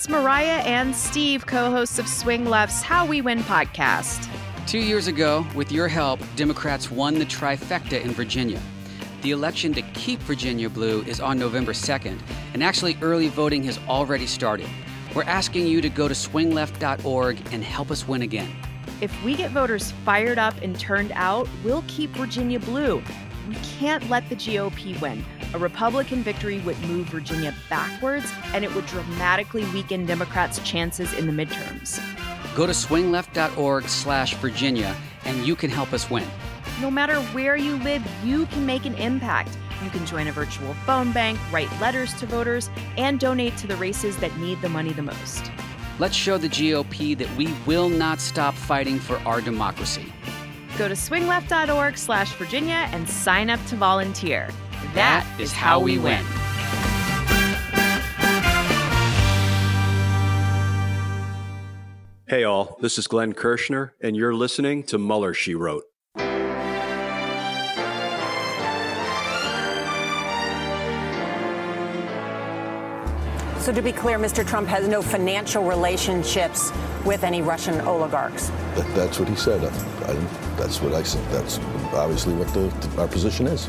it's Mariah and Steve, co hosts of Swing Left's How We Win podcast. Two years ago, with your help, Democrats won the trifecta in Virginia. The election to keep Virginia blue is on November 2nd, and actually, early voting has already started. We're asking you to go to swingleft.org and help us win again. If we get voters fired up and turned out, we'll keep Virginia blue. We can't let the GOP win. A Republican victory would move Virginia backwards, and it would dramatically weaken Democrats' chances in the midterms. Go to swingleft.org slash Virginia and you can help us win. No matter where you live, you can make an impact. You can join a virtual phone bank, write letters to voters, and donate to the races that need the money the most. Let's show the GOP that we will not stop fighting for our democracy. Go to swingleft.org slash Virginia and sign up to volunteer. That is how we win. Hey, all, this is Glenn Kirschner, and you're listening to Mueller, She Wrote. So, to be clear, Mr. Trump has no financial relationships with any Russian oligarchs. That, that's what he said. I, I, that's what I said. That's obviously what the, our position is.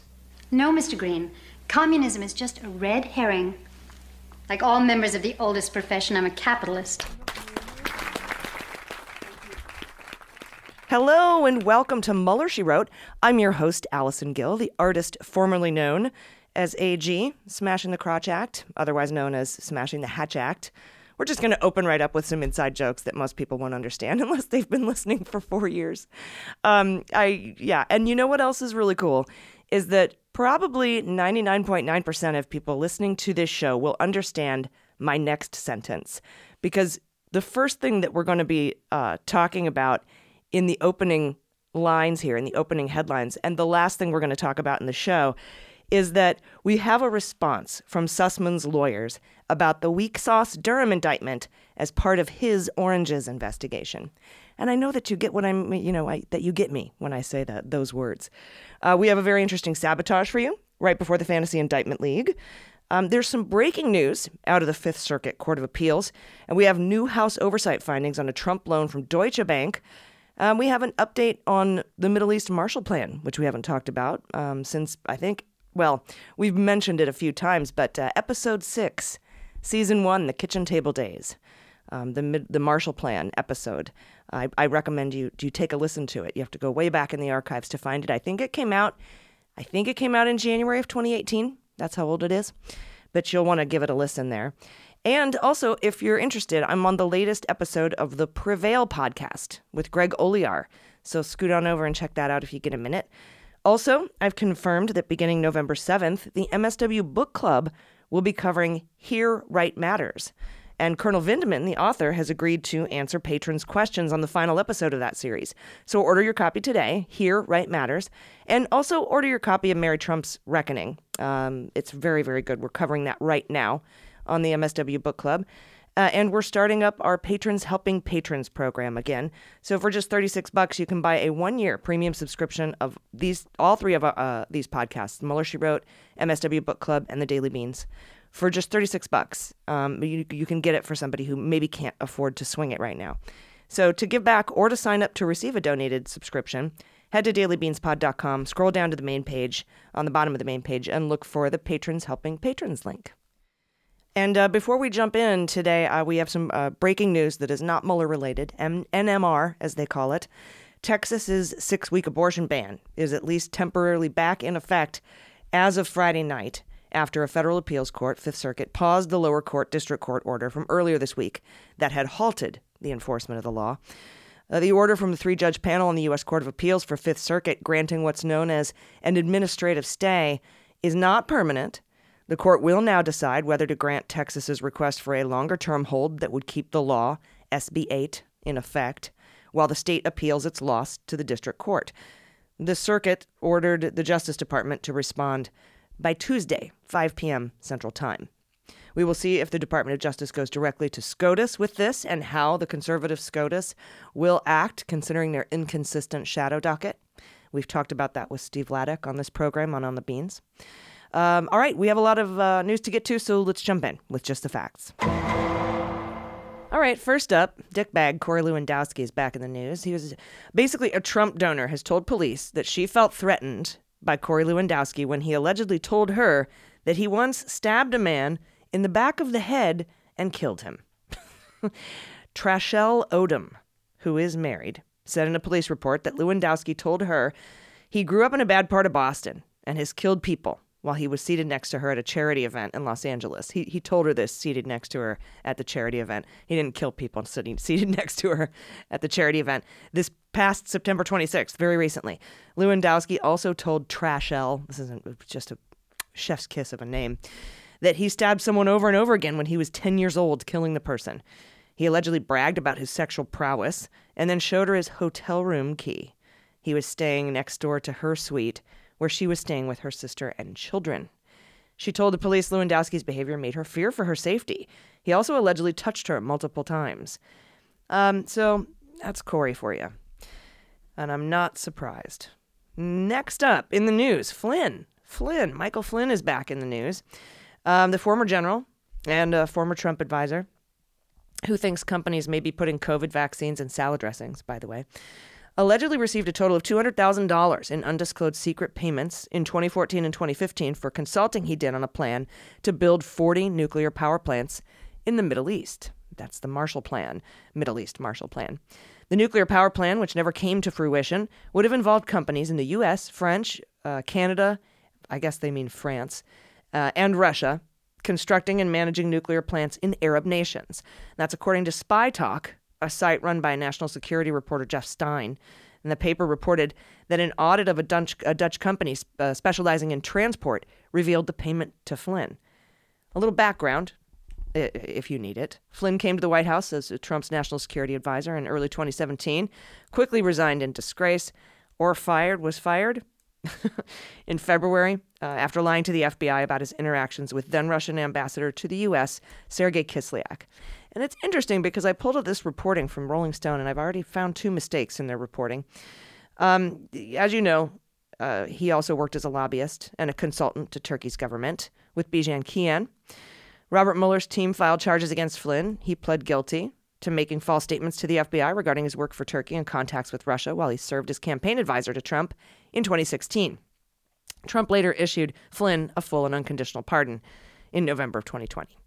No, Mr. Green. Communism is just a red herring. Like all members of the oldest profession, I'm a capitalist. Hello and welcome to Mueller, She Wrote. I'm your host, Allison Gill, the artist formerly known as AG, Smashing the Crotch Act, otherwise known as Smashing the Hatch Act. We're just going to open right up with some inside jokes that most people won't understand unless they've been listening for four years. Um, I yeah, and you know what else is really cool is that probably 99.9% of people listening to this show will understand my next sentence because the first thing that we're going to be uh, talking about in the opening lines here, in the opening headlines, and the last thing we're going to talk about in the show is that we have a response from Sussmann's lawyers about the weak sauce Durham indictment as part of his Oranges investigation. And I know that you get what I'm, you know, I, that you get me when I say that those words. Uh, we have a very interesting sabotage for you right before the Fantasy Indictment League. Um, there's some breaking news out of the Fifth Circuit Court of Appeals, and we have new House oversight findings on a Trump loan from Deutsche Bank. Um, we have an update on the Middle East Marshall Plan, which we haven't talked about um, since I think, well, we've mentioned it a few times, but uh, episode six, season one, The Kitchen Table Days, um, the, the Marshall Plan episode. I, I recommend you you take a listen to it. You have to go way back in the archives to find it. I think it came out, I think it came out in January of 2018. That's how old it is, but you'll want to give it a listen there. And also, if you're interested, I'm on the latest episode of the Prevail podcast with Greg Olear. So scoot on over and check that out if you get a minute. Also, I've confirmed that beginning November 7th, the MSW Book Club will be covering Here Right Matters. And Colonel Vindman, the author, has agreed to answer patrons' questions on the final episode of that series. So order your copy today. Here, Right Matters. And also order your copy of Mary Trump's Reckoning. Um, it's very, very good. We're covering that right now on the MSW Book Club. Uh, and we're starting up our Patrons Helping Patrons program again. So for just 36 bucks, you can buy a one-year premium subscription of these all three of uh, these podcasts, Mueller, She Wrote, MSW Book Club, and The Daily Beans for just 36 bucks. Um, you, you can get it for somebody who maybe can't afford to swing it right now. So to give back or to sign up to receive a donated subscription, head to dailybeanspod.com, scroll down to the main page on the bottom of the main page, and look for the Patrons Helping Patrons link. And uh, before we jump in today, uh, we have some uh, breaking news that is not Mueller related, M- NMR, as they call it. Texas's six week abortion ban is at least temporarily back in effect as of Friday night after a federal appeals court, Fifth Circuit, paused the lower court district court order from earlier this week that had halted the enforcement of the law. Uh, the order from the three judge panel on the U.S. Court of Appeals for Fifth Circuit granting what's known as an administrative stay is not permanent. The court will now decide whether to grant Texas's request for a longer term hold that would keep the law, SB 8, in effect, while the state appeals its loss to the district court. The circuit ordered the Justice Department to respond by Tuesday, 5 p.m. Central Time. We will see if the Department of Justice goes directly to SCOTUS with this and how the conservative SCOTUS will act considering their inconsistent shadow docket. We've talked about that with Steve Vladeck on this program on On the Beans. Um, all right, we have a lot of uh, news to get to, so let's jump in with just the facts. All right, first up, dickbag Corey Lewandowski is back in the news. He was basically a Trump donor has told police that she felt threatened by Corey Lewandowski when he allegedly told her that he once stabbed a man in the back of the head and killed him. Trashelle Odom, who is married, said in a police report that Lewandowski told her he grew up in a bad part of Boston and has killed people while he was seated next to her at a charity event in Los Angeles. He, he told her this seated next to her at the charity event. He didn't kill people sitting seated next to her at the charity event. This past September 26th, very recently, Lewandowski also told Trashelle, this isn't just a chef's kiss of a name, that he stabbed someone over and over again when he was 10 years old, killing the person. He allegedly bragged about his sexual prowess and then showed her his hotel room key. He was staying next door to her suite, where she was staying with her sister and children. She told the police Lewandowski's behavior made her fear for her safety. He also allegedly touched her multiple times. Um, so that's Corey for you. And I'm not surprised. Next up in the news, Flynn. Flynn. Michael Flynn is back in the news. Um, the former general and a former Trump advisor who thinks companies may be putting COVID vaccines in salad dressings, by the way, allegedly received a total of $200,000 in undisclosed secret payments in 2014 and 2015 for consulting he did on a plan to build 40 nuclear power plants in the Middle East. That's the Marshall Plan, Middle East Marshall Plan. The nuclear power plan, which never came to fruition, would have involved companies in the U.S., French, uh, Canada, I guess they mean France, uh, and Russia, constructing and managing nuclear plants in Arab nations. That's according to Spy Talk, a site run by national security reporter Jeff Stein. And the paper reported that an audit of a Dutch, a Dutch company uh, specializing in transport revealed the payment to Flynn. A little background, if you need it. Flynn came to the White House as Trump's national security advisor in early 2017, quickly resigned in disgrace, or fired, was fired in February uh, after lying to the FBI about his interactions with then Russian ambassador to the U.S., Sergei Kislyak. And it's interesting because I pulled up this reporting from Rolling Stone and I've already found two mistakes in their reporting. Um, as you know, uh, he also worked as a lobbyist and a consultant to Turkey's government with Bijan Kian. Robert Mueller's team filed charges against Flynn. He pled guilty to making false statements to the FBI regarding his work for Turkey and contacts with Russia while he served as campaign advisor to Trump in 2016. Trump later issued Flynn a full and unconditional pardon in November of 2020.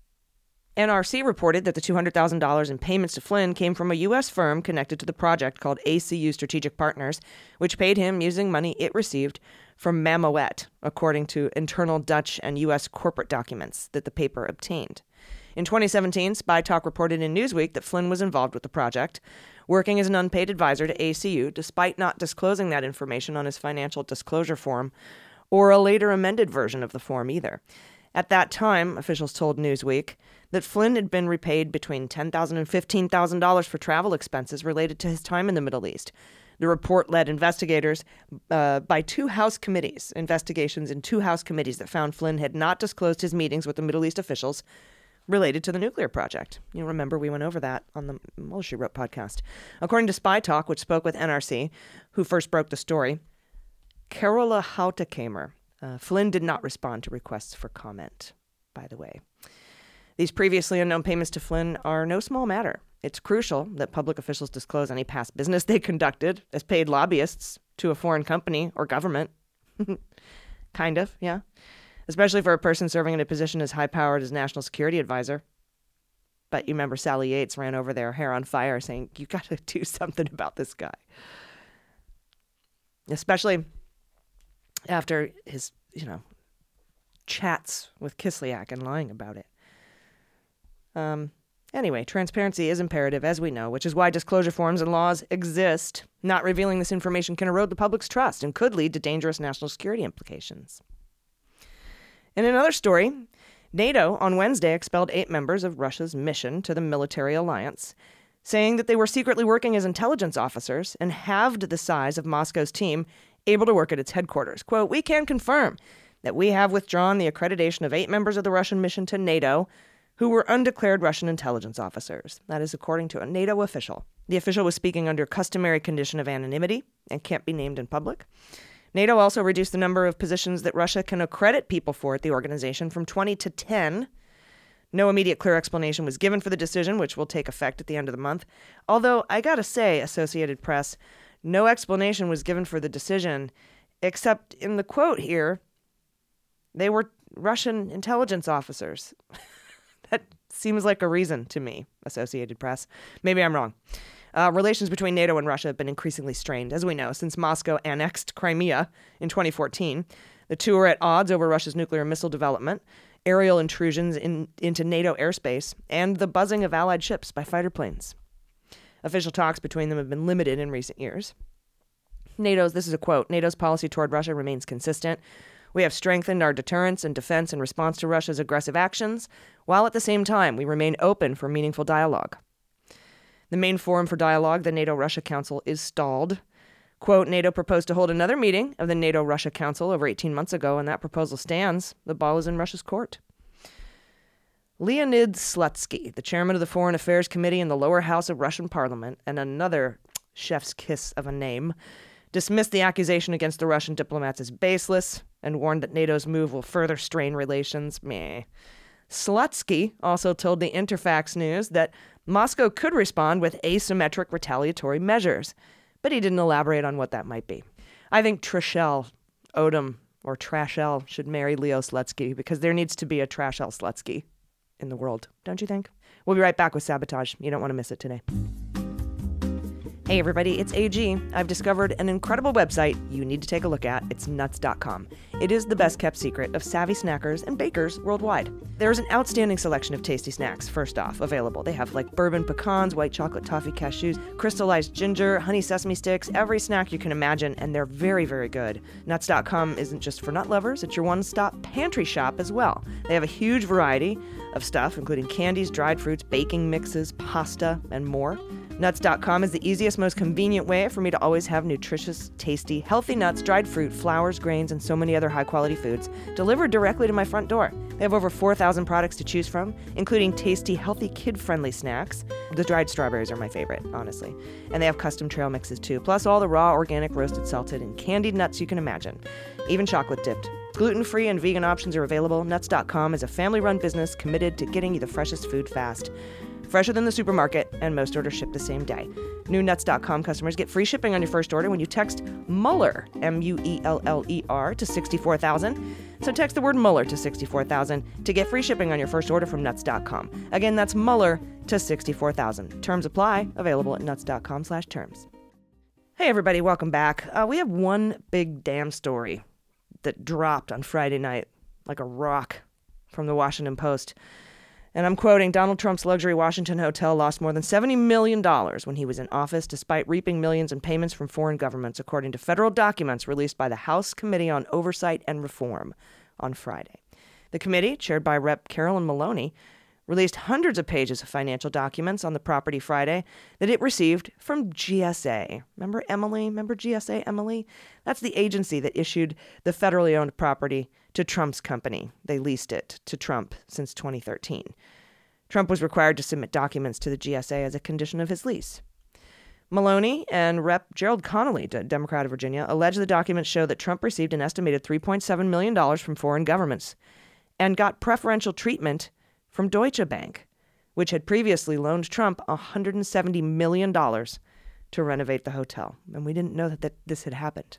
NRC reported that the $200,000 in payments to Flynn came from a U.S. firm connected to the project called ACU Strategic Partners, which paid him using money it received from Mammoet, according to internal Dutch and U.S. corporate documents that the paper obtained. In 2017, Spy Talk reported in Newsweek that Flynn was involved with the project, working as an unpaid advisor to ACU, despite not disclosing that information on his financial disclosure form or a later amended version of the form either. At that time, officials told Newsweek that Flynn had been repaid between $10,000 and $15,000 for travel expenses related to his time in the Middle East. The report led investigators uh, by two House committees, investigations in two House committees that found Flynn had not disclosed his meetings with the Middle East officials related to the nuclear project. You'll remember we went over that on the Mueller, She Wrote podcast. According to Spy Talk, which spoke with NRC, who first broke the story, Carola Houtekamer, uh, Flynn did not respond to requests for comment, by the way. These previously unknown payments to Flynn are no small matter. It's crucial that public officials disclose any past business they conducted as paid lobbyists to a foreign company or government. kind of, yeah. Especially for a person serving in a position as high powered as national security advisor. But you remember Sally Yates ran over there, hair on fire, saying, You got to do something about this guy. Especially after his, you know, chats with Kislyak and lying about it. Um, anyway, transparency is imperative, as we know, which is why disclosure forms and laws exist. Not revealing this information can erode the public's trust and could lead to dangerous national security implications. In another story, NATO on Wednesday expelled eight members of Russia's mission to the military alliance, saying that they were secretly working as intelligence officers and halved the size of Moscow's team able to work at its headquarters. Quote, We can confirm that we have withdrawn the accreditation of eight members of the Russian mission to NATO who were undeclared Russian intelligence officers. That is according to a NATO official. The official was speaking under customary condition of anonymity and can't be named in public. NATO also reduced the number of positions that Russia can accredit people for at the organization from 20 to 10. No immediate clear explanation was given for the decision, which will take effect at the end of the month. Although, I gotta say, Associated Press, no explanation was given for the decision, except in the quote here, they were Russian intelligence officers. that seems like a reason to me, Associated Press. Maybe I'm wrong. Uh, relations between NATO and Russia have been increasingly strained, as we know, since Moscow annexed Crimea in 2014. The two are at odds over Russia's nuclear missile development, aerial intrusions in, into NATO airspace, and the buzzing of Allied ships by fighter planes. Official talks between them have been limited in recent years. NATO's, this is a quote, NATO's policy toward Russia remains consistent. We have strengthened our deterrence and defense in response to Russia's aggressive actions, while at the same time we remain open for meaningful dialogue. The main forum for dialogue, the NATO Russia Council, is stalled. Quote, NATO proposed to hold another meeting of the NATO Russia Council over 18 months ago, and that proposal stands. The ball is in Russia's court. Leonid Slutsky, the chairman of the Foreign Affairs Committee in the lower house of Russian parliament, and another chef's kiss of a name, dismissed the accusation against the Russian diplomats as baseless and warned that NATO's move will further strain relations. Meh. Slutsky also told the Interfax News that Moscow could respond with asymmetric retaliatory measures, but he didn't elaborate on what that might be. I think Trishelle Odom or Trashelle should marry Leo Slutsky because there needs to be a Trashelle Slutsky in the world, don't you think? We'll be right back with Sabotage. You don't want to miss it today. Hey everybody, it's AG. I've discovered an incredible website you need to take a look at. It's nuts.com. It is the best kept secret of savvy snackers and bakers worldwide. There's an outstanding selection of tasty snacks, first off, available. They have like bourbon pecans, white chocolate toffee cashews, crystallized ginger, honey sesame sticks, every snack you can imagine, and they're very, very good. Nuts.com isn't just for nut lovers, it's your one stop pantry shop as well. They have a huge variety of stuff, including candies, dried fruits, baking mixes, pasta, and more. Nuts.com is the easiest, most convenient way for me to always have nutritious, tasty, healthy nuts, dried fruit, flours, grains, and so many other high quality foods delivered directly to my front door. They have over 4,000 products to choose from, including tasty, healthy, kid friendly snacks. The dried strawberries are my favorite, honestly. And they have custom trail mixes too, plus all the raw, organic, roasted, salted, and candied nuts you can imagine, even chocolate dipped. Gluten free and vegan options are available. Nuts.com is a family run business committed to getting you the freshest food fast fresher than the supermarket, and most orders ship the same day. NewNuts.com customers get free shipping on your first order when you text Mueller, M U E L L E R, to 64000. So text the word Mueller to 64000 to get free shipping on your first order from Nuts.com. Again, that's Mueller to 64000. Terms apply, available at Nuts.com slash terms. Hey, everybody, welcome back. Uh, we have one big damn story that dropped on Friday night like a rock from the Washington Post. And I'm quoting Donald Trump's luxury Washington hotel lost more than $70 million when he was in office, despite reaping millions in payments from foreign governments, according to federal documents released by the House Committee on Oversight and Reform on Friday. The committee, chaired by Rep. Carolyn Maloney, released hundreds of pages of financial documents on the property Friday that it received from GSA. Remember Emily? Remember GSA Emily? That's the agency that issued the federally owned property to Trump's company. They leased it to Trump since 2013. Trump was required to submit documents to the GSA as a condition of his lease. Maloney and Rep. Gerald Connolly, Democrat of Virginia, allege the documents show that Trump received an estimated $3.7 million from foreign governments and got preferential treatment from Deutsche Bank, which had previously loaned Trump $170 million to renovate the hotel. And we didn't know that, that this had happened.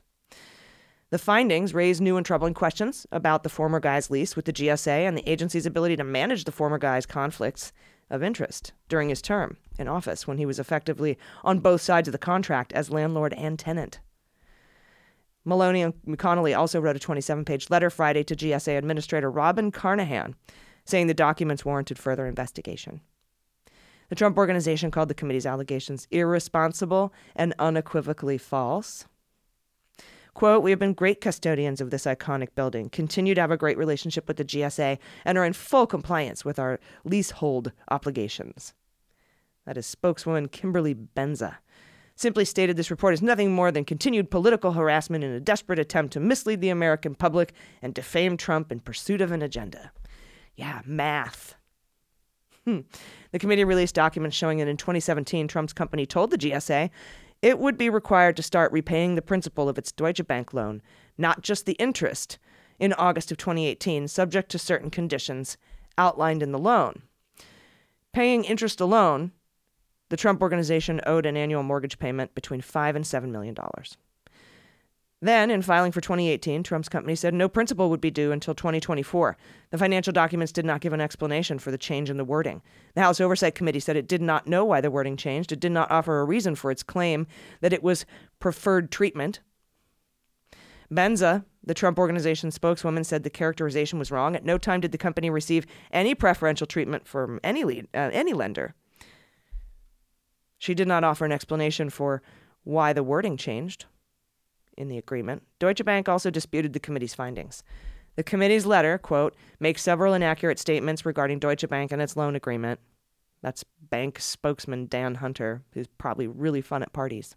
The findings raise new and troubling questions about the former guy's lease with the GSA and the agency's ability to manage the former guy's conflicts of interest during his term in office when he was effectively on both sides of the contract as landlord and tenant. Maloney and Connolly also wrote a 27 page letter Friday to GSA Administrator Robin Carnahan saying the documents warranted further investigation. The Trump organization called the committee's allegations irresponsible and unequivocally false. Quote, we have been great custodians of this iconic building, continue to have a great relationship with the GSA, and are in full compliance with our leasehold obligations. That is spokeswoman Kimberly Benza. Simply stated, this report is nothing more than continued political harassment in a desperate attempt to mislead the American public and defame Trump in pursuit of an agenda. Yeah, math. Hmm. The committee released documents showing that in 2017, Trump's company told the GSA it would be required to start repaying the principal of its Deutsche Bank loan, not just the interest, in August of 2018, subject to certain conditions outlined in the loan. Paying interest alone, the Trump organization owed an annual mortgage payment between 5 and 7 million dollars. Then, in filing for 2018, Trump's company said no principal would be due until 2024. The financial documents did not give an explanation for the change in the wording. The House Oversight Committee said it did not know why the wording changed. It did not offer a reason for its claim that it was preferred treatment. Benza, the Trump Organization spokeswoman, said the characterization was wrong. At no time did the company receive any preferential treatment from any, lead, uh, any lender. She did not offer an explanation for why the wording changed in the agreement. Deutsche Bank also disputed the committee's findings. The committee's letter, quote, makes several inaccurate statements regarding Deutsche Bank and its loan agreement. That's bank spokesman Dan Hunter, who's probably really fun at parties.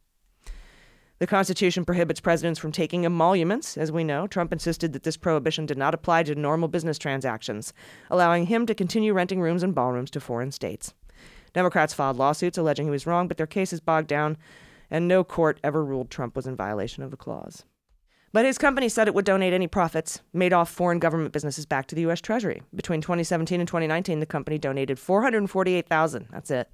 The Constitution prohibits presidents from taking emoluments, as we know. Trump insisted that this prohibition did not apply to normal business transactions, allowing him to continue renting rooms and ballrooms to foreign states. Democrats filed lawsuits alleging he was wrong, but their case is bogged down and no court ever ruled Trump was in violation of the clause. But his company said it would donate any profits made off foreign government businesses back to the U.S. Treasury. Between 2017 and 2019, the company donated 448,000. That's it.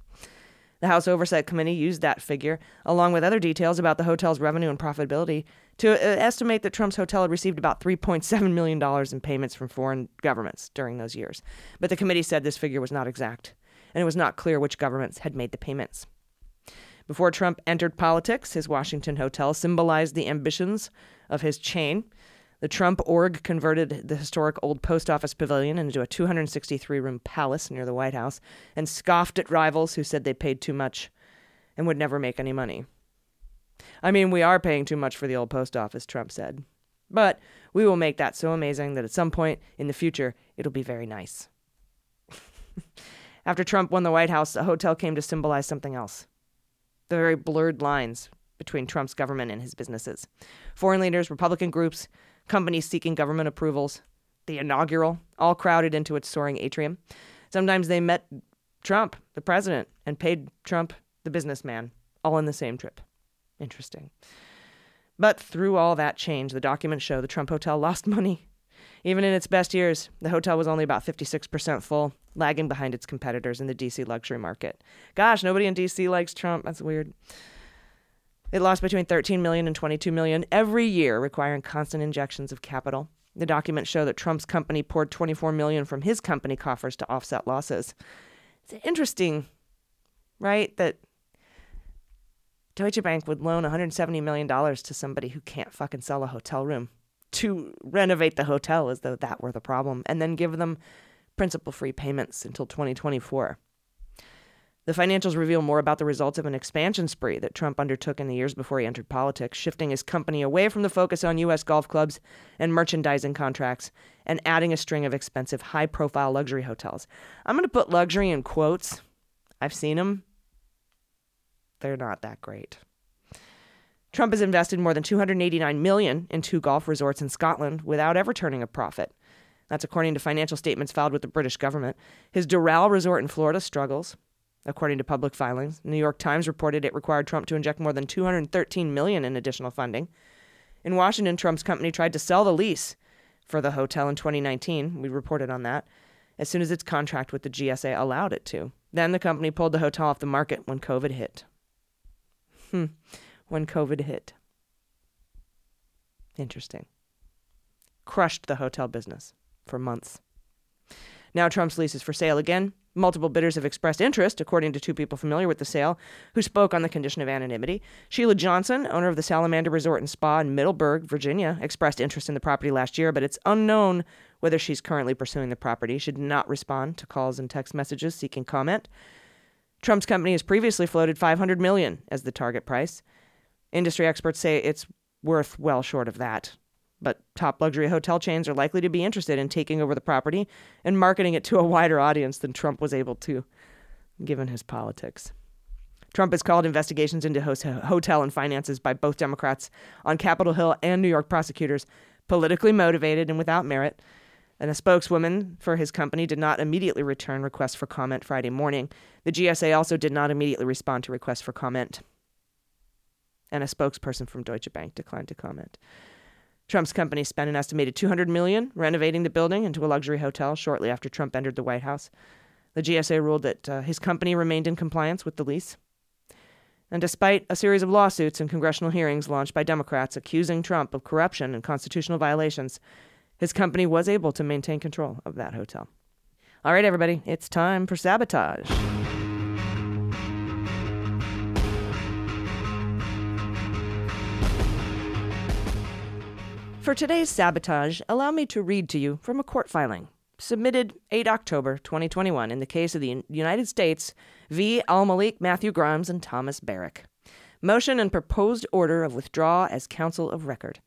The House Oversight Committee used that figure, along with other details about the hotel's revenue and profitability, to uh, estimate that Trump's hotel had received about $3.7 million in payments from foreign governments during those years. But the committee said this figure was not exact, and it was not clear which governments had made the payments. Before Trump entered politics, his Washington hotel symbolized the ambitions of his chain. The Trump org converted the historic old post office pavilion into a 263 room palace near the White House and scoffed at rivals who said they paid too much and would never make any money. I mean, we are paying too much for the old post office, Trump said. But we will make that so amazing that at some point in the future, it'll be very nice. After Trump won the White House, the hotel came to symbolize something else the very blurred lines between Trump's government and his businesses. Foreign leaders, Republican groups, companies seeking government approvals, the inaugural, all crowded into its soaring atrium. Sometimes they met Trump, the president, and paid Trump, the businessman, all in the same trip. Interesting. But through all that change, the documents show the Trump Hotel lost money. Even in its best years, the hotel was only about 56% full, lagging behind its competitors in the DC luxury market. Gosh, nobody in DC likes Trump. That's weird. It lost between 13 million and 22 million every year, requiring constant injections of capital. The documents show that Trump's company poured 24 million from his company coffers to offset losses. It's interesting, right, that Deutsche Bank would loan 170 million dollars to somebody who can't fucking sell a hotel room to renovate the hotel as though that were the problem and then give them principal free payments until 2024. The financials reveal more about the results of an expansion spree that Trump undertook in the years before he entered politics, shifting his company away from the focus on U.S. golf clubs and merchandising contracts and adding a string of expensive, high profile luxury hotels. I'm going to put luxury in quotes. I've seen them, they're not that great. Trump has invested more than 289 million in two golf resorts in Scotland without ever turning a profit. That's according to financial statements filed with the British government. His Doral resort in Florida struggles. According to public filings, The New York Times reported it required Trump to inject more than 213 million in additional funding. In Washington, Trump's company tried to sell the lease for the hotel in 2019. We reported on that as soon as its contract with the GSA allowed it to. Then the company pulled the hotel off the market when COVID hit. Hmm. When COVID hit. Interesting. Crushed the hotel business for months. Now Trump's lease is for sale again. Multiple bidders have expressed interest, according to two people familiar with the sale, who spoke on the condition of anonymity. Sheila Johnson, owner of the Salamander Resort and Spa in Middleburg, Virginia, expressed interest in the property last year, but it's unknown whether she's currently pursuing the property. She did not respond to calls and text messages seeking comment. Trump's company has previously floated 500 million as the target price. Industry experts say it's worth well short of that. But top luxury hotel chains are likely to be interested in taking over the property and marketing it to a wider audience than Trump was able to, given his politics. Trump has called investigations into hotel and finances by both Democrats on Capitol Hill and New York prosecutors politically motivated and without merit. And a spokeswoman for his company did not immediately return requests for comment Friday morning. The GSA also did not immediately respond to requests for comment. And a spokesperson from Deutsche Bank declined to comment. Trump's company spent an estimated 200 million renovating the building into a luxury hotel shortly after Trump entered the White House. The GSA ruled that uh, his company remained in compliance with the lease. And despite a series of lawsuits and congressional hearings launched by Democrats accusing Trump of corruption and constitutional violations, his company was able to maintain control of that hotel. All right, everybody, it's time for sabotage. For today's sabotage, allow me to read to you from a court filing submitted 8 October 2021 in the case of the United States v. Al Malik, Matthew Grimes, and Thomas Barrack. Motion and proposed order of withdrawal as counsel of record.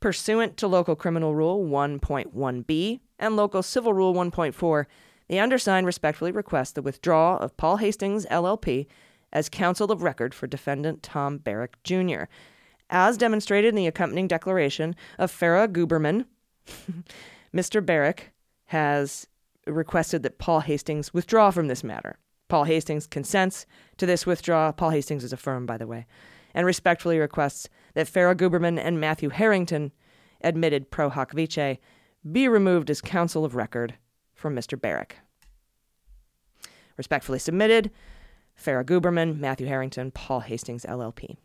Pursuant to Local Criminal Rule 1.1b and Local Civil Rule 1.4, the undersigned respectfully request the withdrawal of Paul Hastings, LLP, as counsel of record for defendant Tom Barrack Jr., as demonstrated in the accompanying declaration of Farah Guberman. Mr. Barrack has requested that Paul Hastings withdraw from this matter. Paul Hastings consents to this withdrawal. Paul Hastings is affirmed, by the way, and respectfully requests that Farah Guberman and Matthew Harrington, admitted pro hac vice, be removed as counsel of record from Mr. Barrack. Respectfully submitted, Farah Guberman, Matthew Harrington, Paul Hastings, LLP.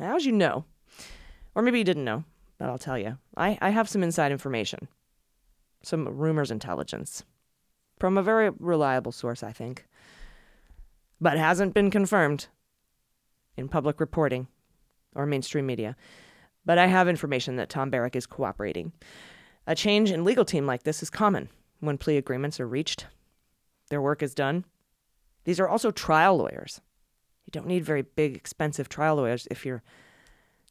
As you know, or maybe you didn't know, but I'll tell you, I, I have some inside information, some rumors intelligence from a very reliable source, I think, but hasn't been confirmed in public reporting or mainstream media. But I have information that Tom Barrack is cooperating. A change in legal team like this is common when plea agreements are reached. Their work is done. These are also trial lawyers. You don't need very big, expensive trial lawyers if you're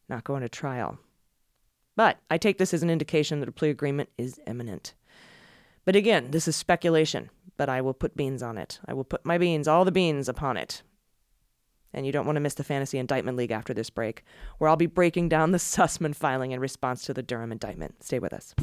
not going to trial. But I take this as an indication that a plea agreement is imminent. But again, this is speculation, but I will put beans on it. I will put my beans, all the beans, upon it. And you don't want to miss the Fantasy Indictment League after this break, where I'll be breaking down the Sussmann filing in response to the Durham indictment. Stay with us.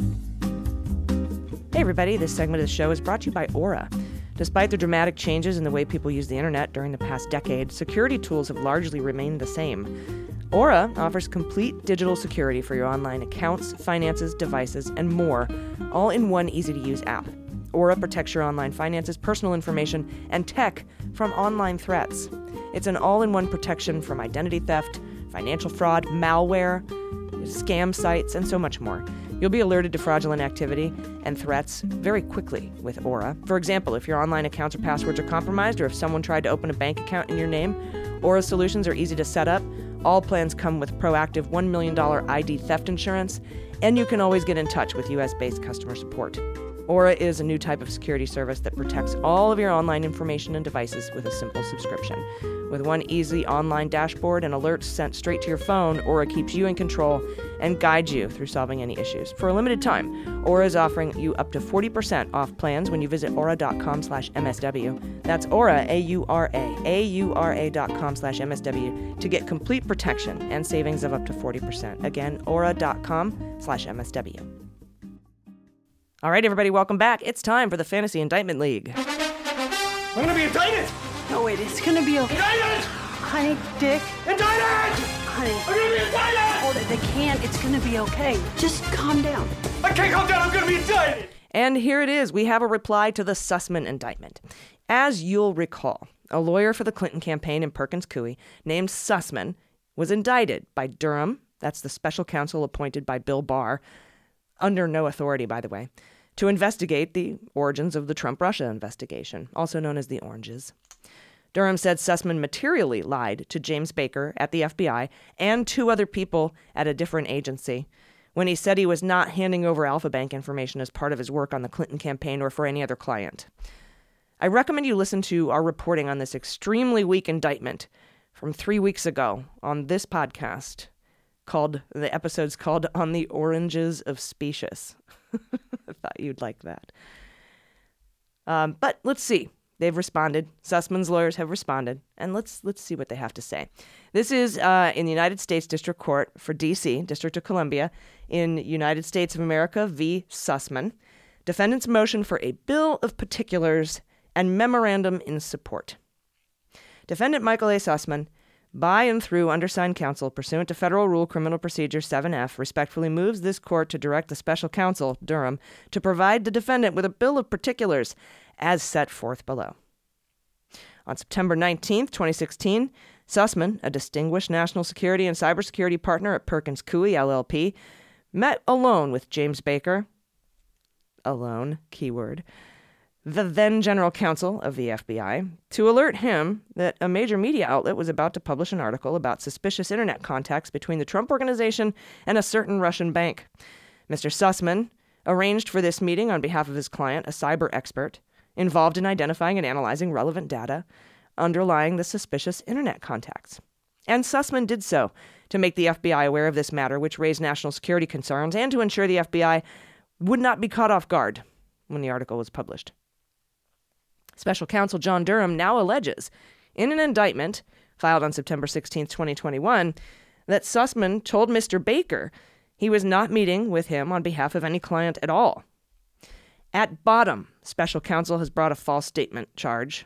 Hey, everybody, this segment of the show is brought to you by Aura. Despite the dramatic changes in the way people use the internet during the past decade, security tools have largely remained the same. Aura offers complete digital security for your online accounts, finances, devices, and more, all in one easy to use app. Aura protects your online finances, personal information, and tech from online threats. It's an all in one protection from identity theft, financial fraud, malware, scam sites, and so much more. You'll be alerted to fraudulent activity and threats very quickly with Aura. For example, if your online accounts or passwords are compromised, or if someone tried to open a bank account in your name, Aura solutions are easy to set up all plans come with proactive $1 million ID theft insurance, and you can always get in touch with US based customer support. Aura is a new type of security service that protects all of your online information and devices with a simple subscription. With one easy online dashboard and alerts sent straight to your phone, Aura keeps you in control and guides you through solving any issues. For a limited time, Aura is offering you up to 40% off plans when you visit aura.com slash MSW. That's Aura, A-U-R-A, A-U-R-A dot com slash MSW to get complete protection and savings of up to 40%. Again, aura.com slash MSW. All right, everybody, welcome back. It's time for the Fantasy Indictment League. I'm gonna be indicted! No, wait, it's gonna be okay. Indicted! Honey, Dick. Indicted! Honey. I'm gonna be indicted! Hold it, they can't. It's gonna be okay. Just calm down. I can't calm down. I'm gonna be indicted! And here it is. We have a reply to the Sussmann indictment. As you'll recall, a lawyer for the Clinton campaign in Perkins Coie named Sussmann was indicted by Durham, that's the special counsel appointed by Bill Barr, under no authority, by the way, to investigate the origins of the Trump Russia investigation, also known as the Oranges. Durham said Sussmann materially lied to James Baker at the FBI and two other people at a different agency when he said he was not handing over Alfa Bank information as part of his work on the Clinton campaign or for any other client. I recommend you listen to our reporting on this extremely weak indictment from three weeks ago on this podcast called the episode's called On the Oranges of Specious. I thought you'd like that. Um, but let's see. They've responded. Sussmann's lawyers have responded, and let's let's see what they have to say. This is uh, in the United States District Court for D.C., District of Columbia, in United States of America v. Sussmann. Defendant's motion for a bill of particulars and memorandum in support. Defendant Michael A. Sussmann, by and through undersigned counsel pursuant to Federal Rule Criminal Procedure 7F, respectfully moves this court to direct the special counsel, Durham, to provide the defendant with a bill of particulars as set forth below. On September 19, 2016, Sussmann, a distinguished national security and cybersecurity partner at Perkins Coie LLP, met alone with James Baker, alone, keyword, the then general counsel of the FBI, to alert him that a major media outlet was about to publish an article about suspicious internet contacts between the Trump organization and a certain Russian bank. Mr. Sussmann arranged for this meeting on behalf of his client, a cyber expert, involved in identifying and analyzing relevant data underlying the suspicious internet contacts. And Sussmann did so to make the FBI aware of this matter, which raised national security concerns, and to ensure the FBI would not be caught off guard when the article was published. Special counsel John Durham now alleges, in an indictment filed on September 16, 2021, that Sussmann told Mr. Baker he was not meeting with him on behalf of any client at all at bottom, special counsel has brought a false statement charge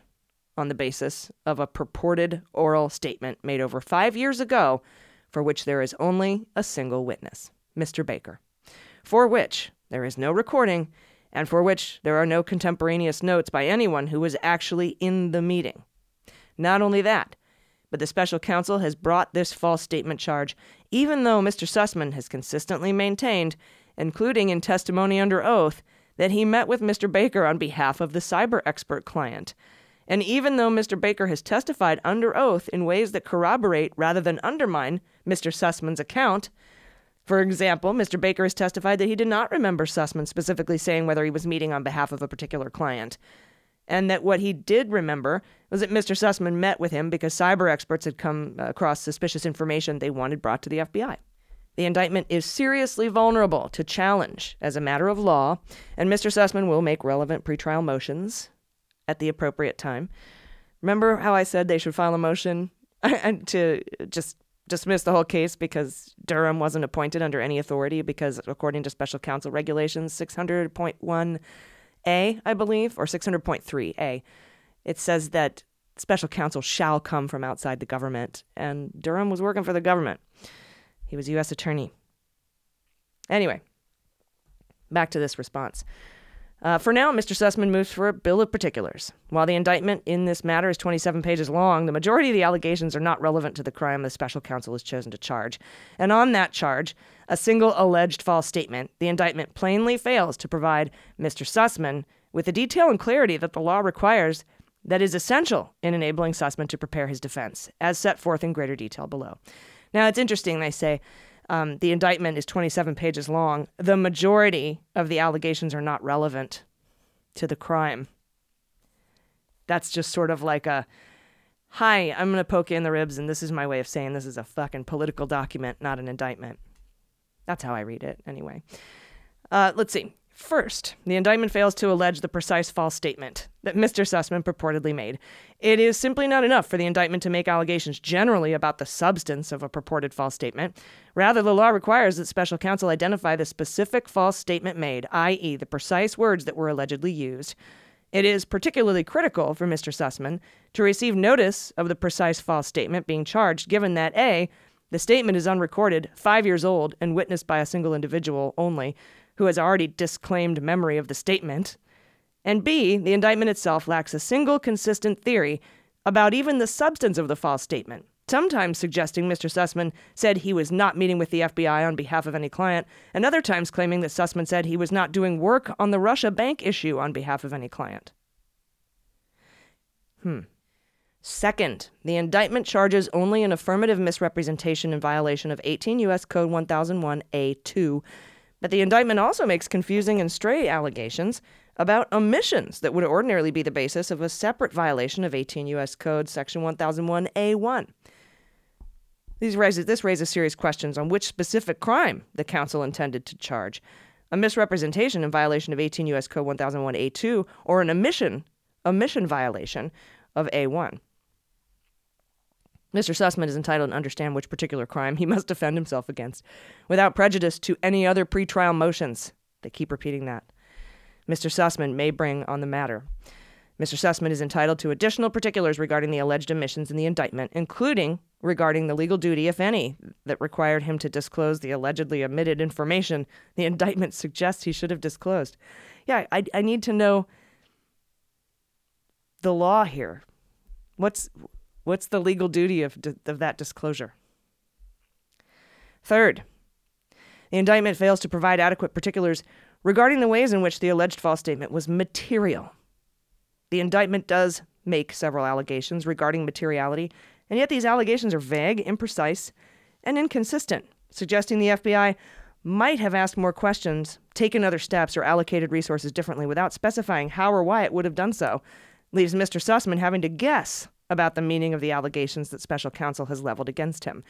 on the basis of a purported oral statement made over five years ago for which there is only a single witness, Mr. Baker, for which there is no recording and for which there are no contemporaneous notes by anyone who was actually in the meeting. Not only that, but the special counsel has brought this false statement charge, even though Mr. Sussmann has consistently maintained, including in testimony under oath, that he met with Mr. Baker on behalf of the cyber expert client. And even though Mr. Baker has testified under oath in ways that corroborate rather than undermine Mr. Sussmann's account, for example, Mr. Baker has testified that he did not remember Sussmann specifically saying whether he was meeting on behalf of a particular client, and that what he did remember was that Mr. Sussmann met with him because cyber experts had come across suspicious information they wanted brought to the FBI. The indictment is seriously vulnerable to challenge as a matter of law, and Mr. Sussmann will make relevant pretrial motions at the appropriate time. Remember how I said they should file a motion to just dismiss the whole case because Durham wasn't appointed under any authority because, according to special counsel regulations 600.1a, I believe, or 600.3a, it says that special counsel shall come from outside the government, and Durham was working for the government. He was U.S. Attorney. Anyway, back to this response. Uh, for now, Mr. Sussmann moves for a bill of particulars. While the indictment in this matter is 27 pages long, the majority of the allegations are not relevant to the crime the special counsel has chosen to charge. And on that charge, a single alleged false statement, the indictment plainly fails to provide Mr. Sussmann with the detail and clarity that the law requires that is essential in enabling Sussmann to prepare his defense, as set forth in greater detail below. Now, it's interesting, they say um, the indictment is 27 pages long. The majority of the allegations are not relevant to the crime. That's just sort of like a hi, I'm going to poke you in the ribs, and this is my way of saying this is a fucking political document, not an indictment. That's how I read it, anyway. Uh, let's see. First, the indictment fails to allege the precise false statement that Mr. Sussmann purportedly made. It is simply not enough for the indictment to make allegations generally about the substance of a purported false statement. Rather, the law requires that special counsel identify the specific false statement made, i.e., the precise words that were allegedly used. It is particularly critical for Mr. Sussmann to receive notice of the precise false statement being charged, given that A, the statement is unrecorded, five years old, and witnessed by a single individual only, who has already disclaimed memory of the statement. And B, the indictment itself lacks a single consistent theory about even the substance of the false statement, sometimes suggesting Mr. Sussmann said he was not meeting with the FBI on behalf of any client, and other times claiming that Sussmann said he was not doing work on the Russia bank issue on behalf of any client. Hmm. Second, the indictment charges only an affirmative misrepresentation in violation of 18 U.S. Code 1001A2 but the indictment also makes confusing and stray allegations about omissions that would ordinarily be the basis of a separate violation of 18 U.S. Code Section 1001A1. These raises, this raises serious questions on which specific crime the counsel intended to charge a misrepresentation in violation of 18 U.S. Code 1001A2 or an omission, omission violation of A1. Mr. Sussmann is entitled to understand which particular crime he must defend himself against without prejudice to any other pretrial motions. They keep repeating that. Mr. Sussmann may bring on the matter. Mr. Sussmann is entitled to additional particulars regarding the alleged omissions in the indictment, including regarding the legal duty, if any, that required him to disclose the allegedly omitted information the indictment suggests he should have disclosed. Yeah, I, I need to know the law here. What's what's the legal duty of, of that disclosure? Third, the indictment fails to provide adequate particulars regarding the ways in which the alleged false statement was material. The indictment does make several allegations regarding materiality, and yet these allegations are vague, imprecise, and inconsistent, suggesting the FBI might have asked more questions, taken other steps, or allocated resources differently without specifying how or why it would have done so, leaves Mr. Sussmann having to guess about the meaning of the allegations that special counsel has leveled against him.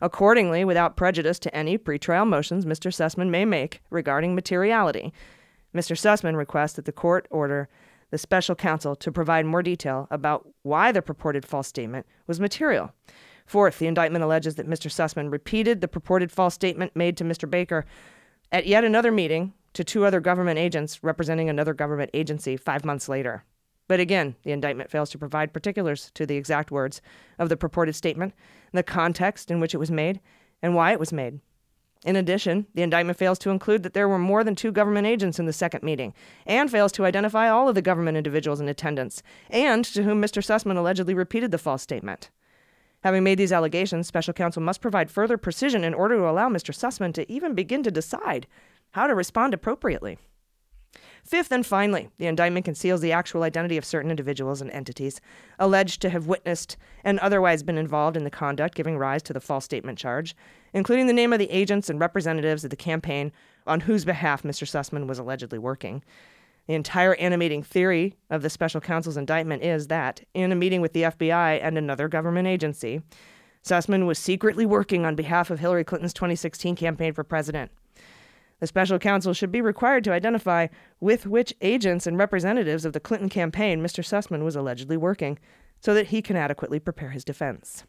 Accordingly, without prejudice to any pretrial motions Mr. Sussmann may make regarding materiality, Mr. Sussmann requests that the court order the special counsel to provide more detail about why the purported false statement was material. Fourth, the indictment alleges that Mr. Sussmann repeated the purported false statement made to Mr. Baker at yet another meeting to two other government agents representing another government agency five months later. But again, the indictment fails to provide particulars to the exact words of the purported statement, the context in which it was made, and why it was made. In addition, the indictment fails to include that there were more than two government agents in the second meeting, and fails to identify all of the government individuals in attendance, and to whom Mr. Sussmann allegedly repeated the false statement. Having made these allegations, special counsel must provide further precision in order to allow Mr. Sussmann to even begin to decide how to respond appropriately. Fifth and finally, the indictment conceals the actual identity of certain individuals and entities alleged to have witnessed and otherwise been involved in the conduct giving rise to the false statement charge, including the name of the agents and representatives of the campaign on whose behalf Mr. Sussmann was allegedly working. The entire animating theory of the special counsel's indictment is that, in a meeting with the FBI and another government agency, Sussmann was secretly working on behalf of Hillary Clinton's 2016 campaign for president. The special counsel should be required to identify with which agents and representatives of the Clinton campaign Mr. Sussmann was allegedly working so that he can adequately prepare his defense.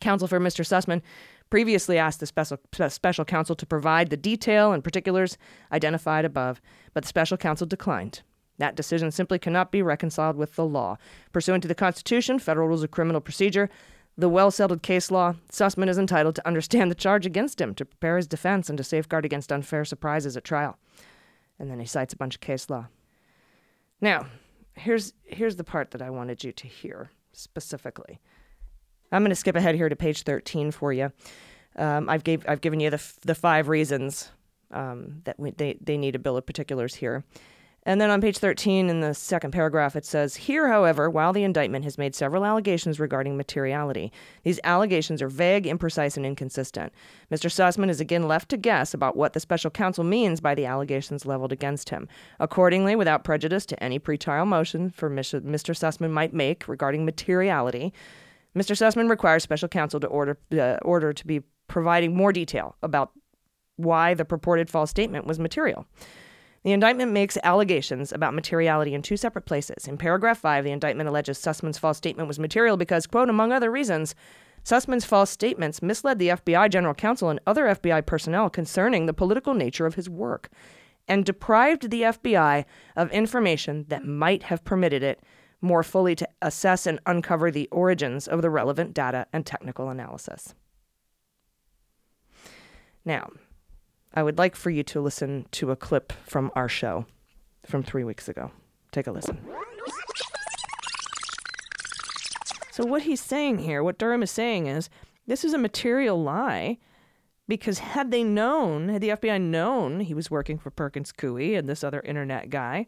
Counsel for Mr. Sussmann previously asked the special, special counsel to provide the detail and particulars identified above, but the special counsel declined. That decision simply cannot be reconciled with the law. Pursuant to the Constitution, Federal Rules of Criminal Procedure, the well settled case law, Sussmann is entitled to understand the charge against him, to prepare his defense, and to safeguard against unfair surprises at trial. And then he cites a bunch of case law. Now, here's, here's the part that I wanted you to hear specifically. I'm going to skip ahead here to page 13 for you. Um, I've, gave, I've given you the, f- the five reasons um, that we, they, they need a bill of particulars here. And then on page 13 in the second paragraph, it says Here, however, while the indictment has made several allegations regarding materiality, these allegations are vague, imprecise, and inconsistent. Mr. Sussmann is again left to guess about what the special counsel means by the allegations leveled against him. Accordingly, without prejudice to any pretrial motion for Mr. Sussmann might make regarding materiality, Mr. Sussmann requires special counsel to order, uh, order to be providing more detail about why the purported false statement was material. The indictment makes allegations about materiality in two separate places. In paragraph 5, the indictment alleges Sussmann's false statement was material because, quote, among other reasons, Sussmann's false statements misled the FBI general counsel and other FBI personnel concerning the political nature of his work and deprived the FBI of information that might have permitted it more fully to assess and uncover the origins of the relevant data and technical analysis. Now, I would like for you to listen to a clip from our show from three weeks ago. Take a listen. So, what he's saying here, what Durham is saying is this is a material lie because had they known, had the FBI known he was working for Perkins Coie and this other internet guy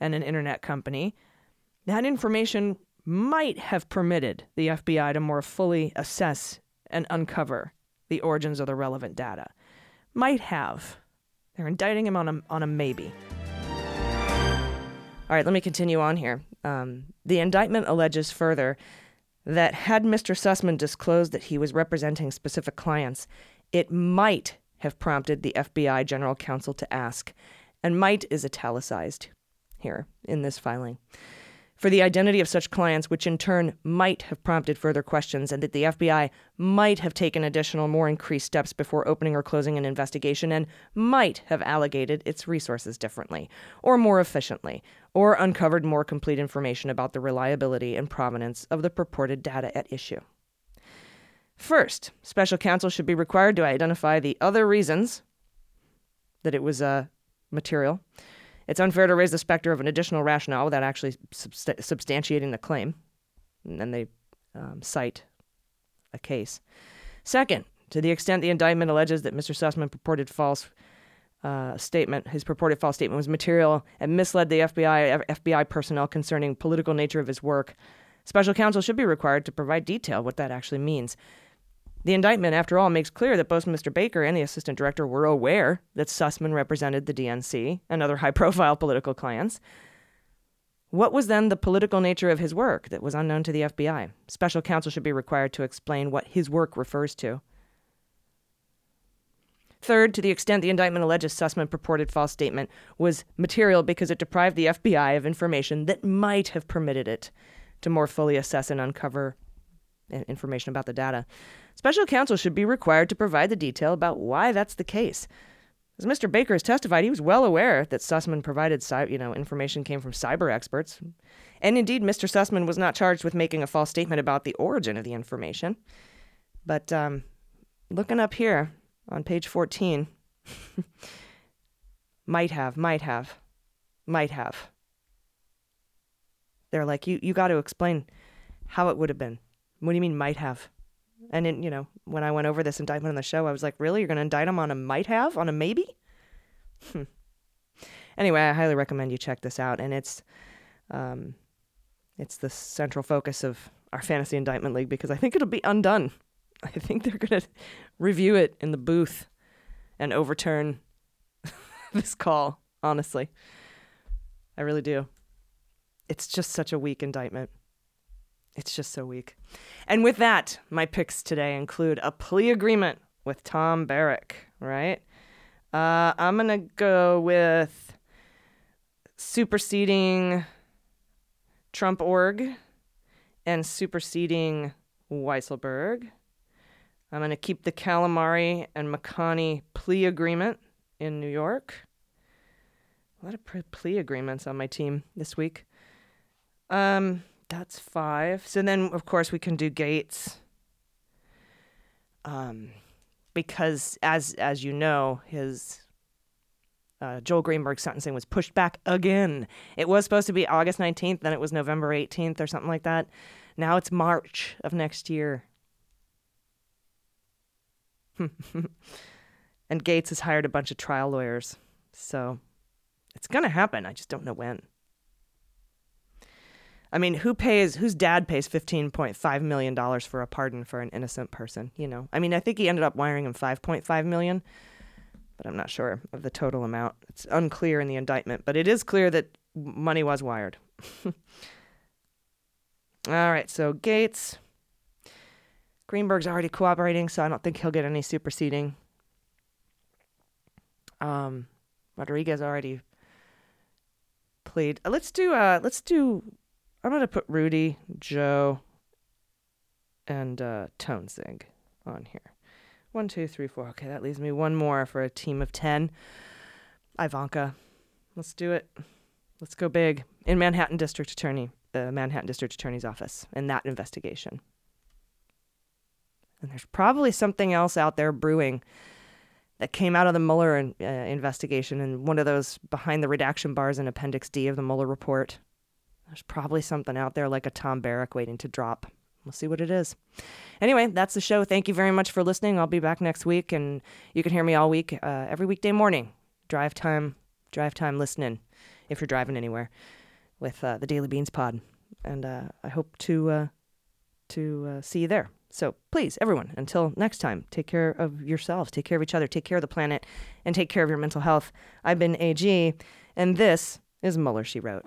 and an internet company, that information might have permitted the FBI to more fully assess and uncover the origins of the relevant data might have. They're indicting him on a, on a maybe. All right, let me continue on here. Um, the indictment alleges further that had Mr. Sussmann disclosed that he was representing specific clients, it might have prompted the FBI general counsel to ask, and might is italicized here in this filing, for the identity of such clients, which in turn might have prompted further questions, and that the FBI might have taken additional, more increased steps before opening or closing an investigation, and might have allocated its resources differently, or more efficiently, or uncovered more complete information about the reliability and provenance of the purported data at issue. First, special counsel should be required to identify the other reasons that it was uh, material. It's unfair to raise the specter of an additional rationale without actually subst- substantiating the claim. And then they um, cite a case. Second, to the extent the indictment alleges that Mr. Sussmann purported false uh, statement, his purported false statement was material and misled the FBI FBI personnel concerning political nature of his work. Special counsel should be required to provide detail what that actually means. The indictment, after all, makes clear that both Mr. Baker and the assistant director were aware that Sussmann represented the DNC and other high profile political clients. What was then the political nature of his work that was unknown to the FBI? Special counsel should be required to explain what his work refers to. Third, to the extent the indictment alleges Sussmann purported false statement was material because it deprived the FBI of information that might have permitted it to more fully assess and uncover information about the data. Special counsel should be required to provide the detail about why that's the case. As Mr. Baker has testified, he was well aware that Sussmann provided, you know, information came from cyber experts, and indeed, Mr. Sussmann was not charged with making a false statement about the origin of the information. But um, looking up here on page 14, might have, might have, might have. They're like, you, you got to explain how it would have been. What do you mean, might have? And in, you know, when I went over this indictment on the show, I was like, really? You're going to indict him on a might have, on a maybe? Hmm. Anyway, I highly recommend you check this out. And it's, um, it's the central focus of our fantasy indictment league because I think it'll be undone. I think they're going to review it in the booth and overturn this call, honestly. I really do. It's just such a weak indictment. It's just so weak. And with that, my picks today include a plea agreement with Tom Barrack, right? Uh, I'm going to go with superseding Trump org and superseding Weisselberg. I'm going to keep the Calamari and McConney plea agreement in New York. A lot of plea agreements on my team this week. Um, that's five. So then, of course, we can do Gates. Um, because as as you know, his uh, Joel Greenberg sentencing was pushed back again. It was supposed to be August 19th, then it was November 18th or something like that. Now it's March of next year. and Gates has hired a bunch of trial lawyers. So it's going to happen. I just don't know when. I mean, who pays, whose dad pays $15.5 million for a pardon for an innocent person? You know, I mean, I think he ended up wiring him 5.5 million, but I'm not sure of the total amount. It's unclear in the indictment, but it is clear that money was wired. All right, so Gates, Greenberg's already cooperating, so I don't think he'll get any superseding. Um, Rodriguez already played. Uh, let's do. Uh, let's do I'm gonna put Rudy, Joe, and uh, Toensing on here. One, two, three, four. Okay, that leaves me one more for a team of ten. Ivanka, let's do it. Let's go big in Manhattan District Attorney, the Manhattan District Attorney's office, in that investigation. And there's probably something else out there brewing that came out of the Mueller uh, investigation and one of those behind the redaction bars in Appendix D of the Mueller report. There's probably something out there like a Tom Barrack waiting to drop. We'll see what it is. Anyway, that's the show. Thank you very much for listening. I'll be back next week, and you can hear me all week, uh, every weekday morning. Drive time, drive time listening, if you're driving anywhere, with uh, the Daily Beans Pod. And uh, I hope to uh, to uh, see you there. So please, everyone, until next time, take care of yourselves, take care of each other, take care of the planet, and take care of your mental health. I've been AG, and this is Mueller, She Wrote.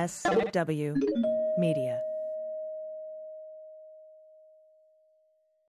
MSW Media.